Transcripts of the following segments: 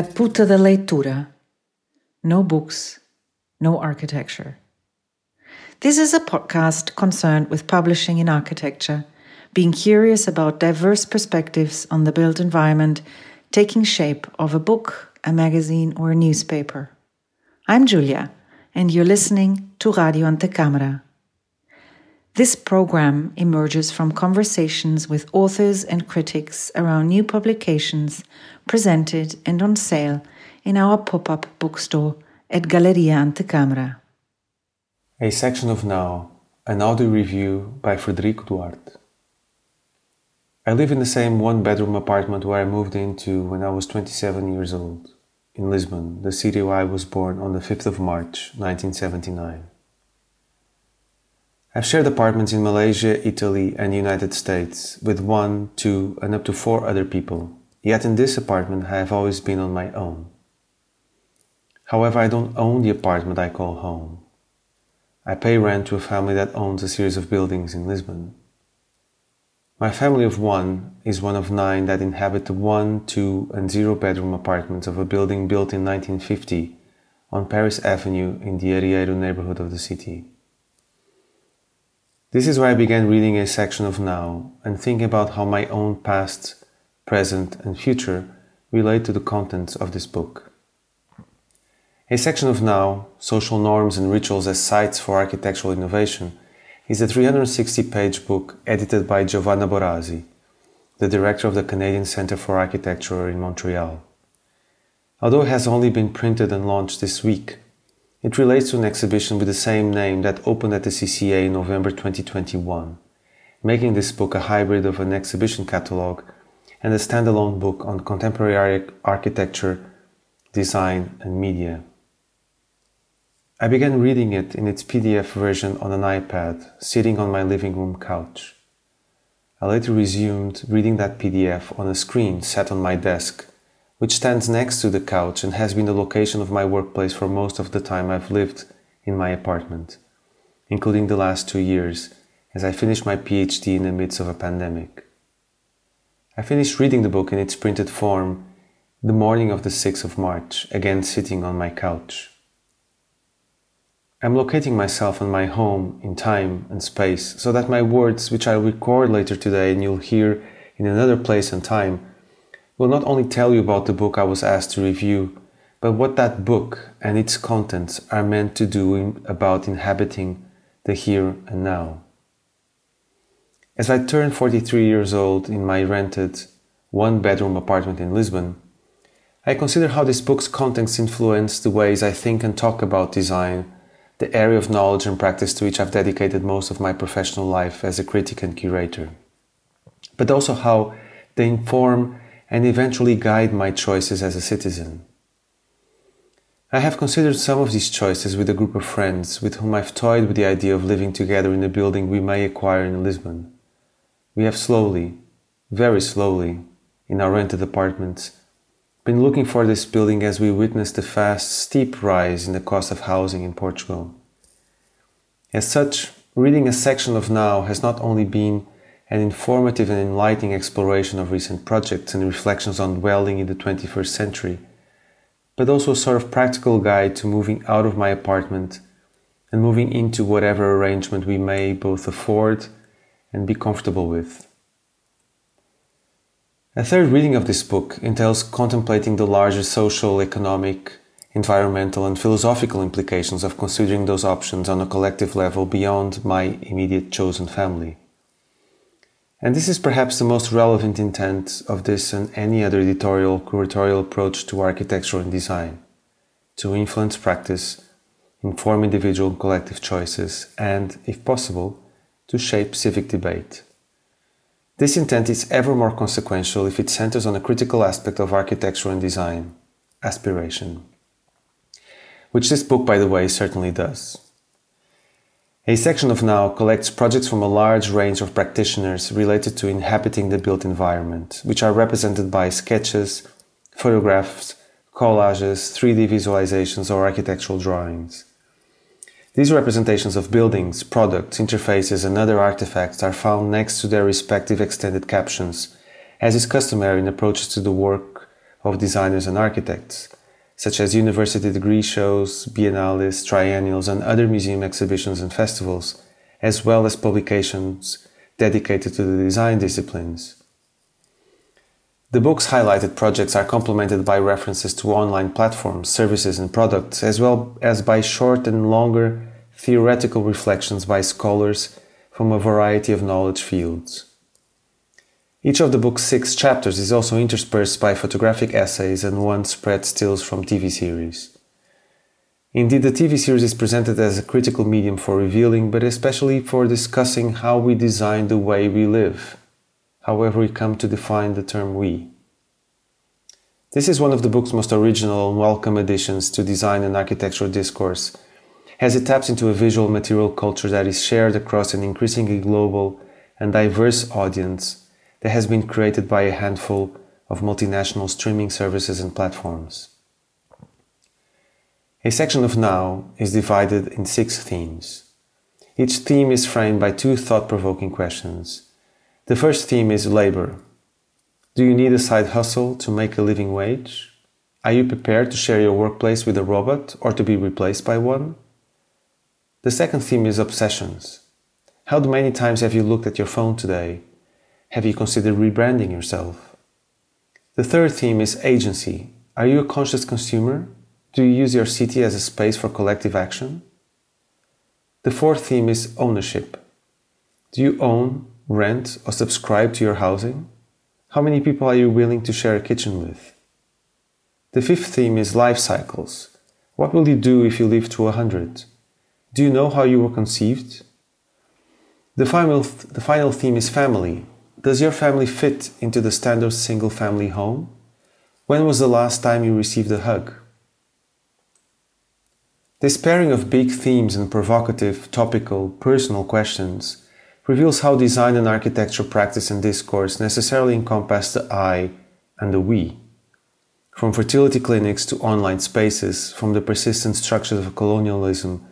A puta da leitura. No books, no architecture. This is a podcast concerned with publishing in architecture, being curious about diverse perspectives on the built environment taking shape of a book, a magazine, or a newspaper. I'm Julia, and you're listening to Radio Antecamera. This program emerges from conversations with authors and critics around new publications presented and on sale in our pop up bookstore at Galleria Antecamera. A section of Now, an audio review by Frederico Duarte. I live in the same one bedroom apartment where I moved into when I was 27 years old, in Lisbon, the city where I was born on the 5th of March 1979. I've shared apartments in Malaysia, Italy, and United States with one, two, and up to four other people. Yet in this apartment, I have always been on my own. However, I don't own the apartment I call home. I pay rent to a family that owns a series of buildings in Lisbon. My family of one is one of nine that inhabit the one, two, and zero bedroom apartments of a building built in 1950 on Paris Avenue in the Areeiro neighborhood of the city. This is why I began reading a section of Now and thinking about how my own past, present, and future relate to the contents of this book. A section of Now, Social Norms and Rituals as Sites for Architectural Innovation, is a 360 page book edited by Giovanna Borasi, the director of the Canadian Centre for Architecture in Montreal. Although it has only been printed and launched this week, it relates to an exhibition with the same name that opened at the CCA in November 2021, making this book a hybrid of an exhibition catalogue and a standalone book on contemporary architecture, design, and media. I began reading it in its PDF version on an iPad, sitting on my living room couch. I later resumed reading that PDF on a screen set on my desk which stands next to the couch and has been the location of my workplace for most of the time I've lived in my apartment, including the last two years as I finished my PhD in the midst of a pandemic. I finished reading the book in its printed form the morning of the 6th of March, again sitting on my couch. I'm locating myself and my home in time and space so that my words, which I'll record later today and you'll hear in another place and time, will not only tell you about the book I was asked to review, but what that book and its contents are meant to do in, about inhabiting the here and now. As I turned 43 years old in my rented one bedroom apartment in Lisbon, I consider how this book's contents influence the ways I think and talk about design, the area of knowledge and practice to which I've dedicated most of my professional life as a critic and curator, but also how they inform and eventually guide my choices as a citizen. I have considered some of these choices with a group of friends with whom I've toyed with the idea of living together in a building we may acquire in Lisbon. We have slowly, very slowly, in our rented apartments, been looking for this building as we witnessed the fast, steep rise in the cost of housing in Portugal. As such, reading a section of Now has not only been an informative and enlightening exploration of recent projects and reflections on dwelling in the 21st century, but also a sort of practical guide to moving out of my apartment and moving into whatever arrangement we may both afford and be comfortable with. A third reading of this book entails contemplating the larger social, economic, environmental, and philosophical implications of considering those options on a collective level beyond my immediate chosen family. And this is perhaps the most relevant intent of this and any other editorial curatorial approach to architecture and design to influence practice, inform individual and collective choices, and, if possible, to shape civic debate. This intent is ever more consequential if it centers on a critical aspect of architecture and design aspiration. Which this book, by the way, certainly does. A section of Now collects projects from a large range of practitioners related to inhabiting the built environment, which are represented by sketches, photographs, collages, 3D visualizations, or architectural drawings. These representations of buildings, products, interfaces, and other artifacts are found next to their respective extended captions, as is customary in approaches to the work of designers and architects, such as university degree shows, biennales, triennials, and other museum exhibitions and festivals, as well as publications dedicated to the design disciplines. The book's highlighted projects are complemented by references to online platforms, services, and products, as well as by short and longer theoretical reflections by scholars from a variety of knowledge fields. Each of the book's six chapters is also interspersed by photographic essays and one spread stills from TV series. Indeed, the TV series is presented as a critical medium for revealing, but especially for discussing how we design the way we live, however we come to define the term we. This is one of the book's most original and welcome additions to design and architectural discourse, as it taps into a visual material culture that is shared across an increasingly global and diverse audience that has been created by a handful of multinational streaming services and platforms. A section of Now is divided in six themes. Each theme is framed by two thought provoking questions. The first theme is labor. Do you need a side hustle to make a living wage? Are you prepared to share your workplace with a robot or to be replaced by one? The second theme is obsessions. How many times have you looked at your phone today? Have you considered rebranding yourself? The third theme is agency. Are you a conscious consumer? Do you use your city as a space for collective action? The fourth theme is ownership. Do you own, rent, or subscribe to your housing? How many people are you willing to share a kitchen with? The fifth theme is life cycles. What will you do if you live to a hundred? Do you know how you were conceived? The final, the final theme is family. Does your family fit into the standard single family home? When was the last time you received a hug? This pairing of big themes and provocative, topical, personal questions reveals how design and architecture practice and discourse necessarily encompass the I and the we. From fertility clinics to online spaces, from the persistent structures of colonialism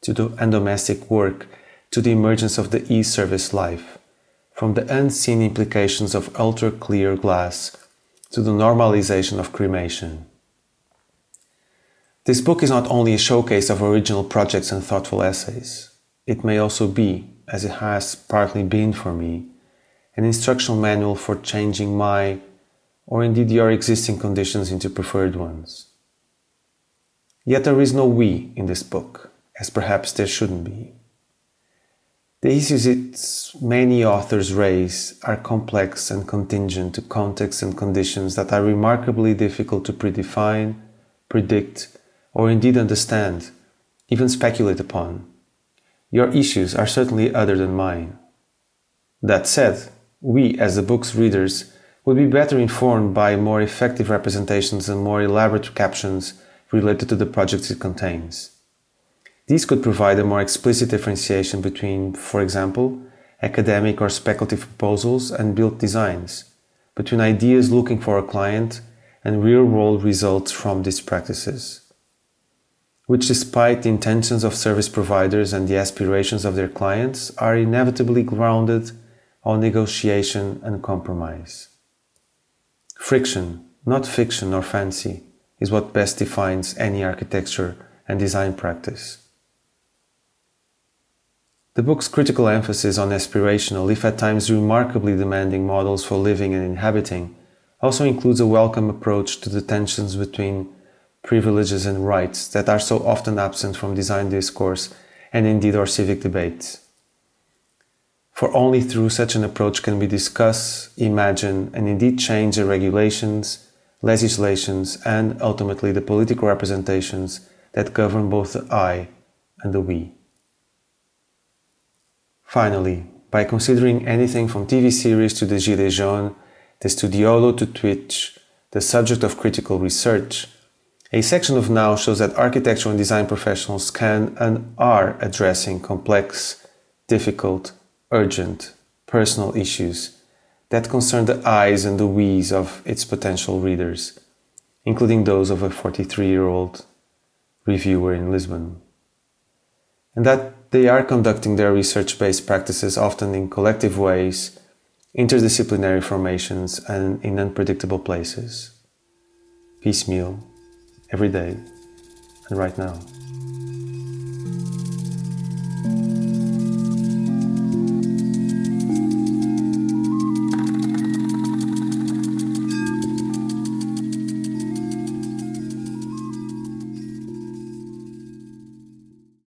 to the domestic work to the emergence of the e-service life from the unseen implications of ultra clear glass to the normalization of cremation. This book is not only a showcase of original projects and thoughtful essays, it may also be, as it has partly been for me, an instructional manual for changing my, or indeed your existing conditions into preferred ones. Yet there is no we in this book, as perhaps there shouldn't be. The issues its many authors raise are complex and contingent to contexts and conditions that are remarkably difficult to predefine, predict, or indeed understand, even speculate upon. Your issues are certainly other than mine. That said, we, as the book's readers, would be better informed by more effective representations and more elaborate captions related to the projects it contains. These could provide a more explicit differentiation between, for example, academic or speculative proposals and built designs, between ideas looking for a client and real world results from these practices, which, despite the intentions of service providers and the aspirations of their clients, are inevitably grounded on negotiation and compromise. Friction, not fiction or fancy, is what best defines any architecture and design practice. The book's critical emphasis on aspirational, if at times remarkably demanding models for living and inhabiting, also includes a welcome approach to the tensions between privileges and rights that are so often absent from design discourse and indeed our civic debates. For only through such an approach can we discuss, imagine, and indeed change the regulations, legislations, and ultimately the political representations that govern both the I and the we. Finally, by considering anything from TV series to the Gilets jaunes, the Studiolo to Twitch, the subject of critical research, a section of Now shows that architectural and design professionals can and are addressing complex, difficult, urgent, personal issues that concern the I's and the we's of its potential readers, including those of a 43 year old reviewer in Lisbon. And that they are conducting their research based practices often in collective ways, interdisciplinary formations, and in unpredictable places. piecemeal, every day, and right now.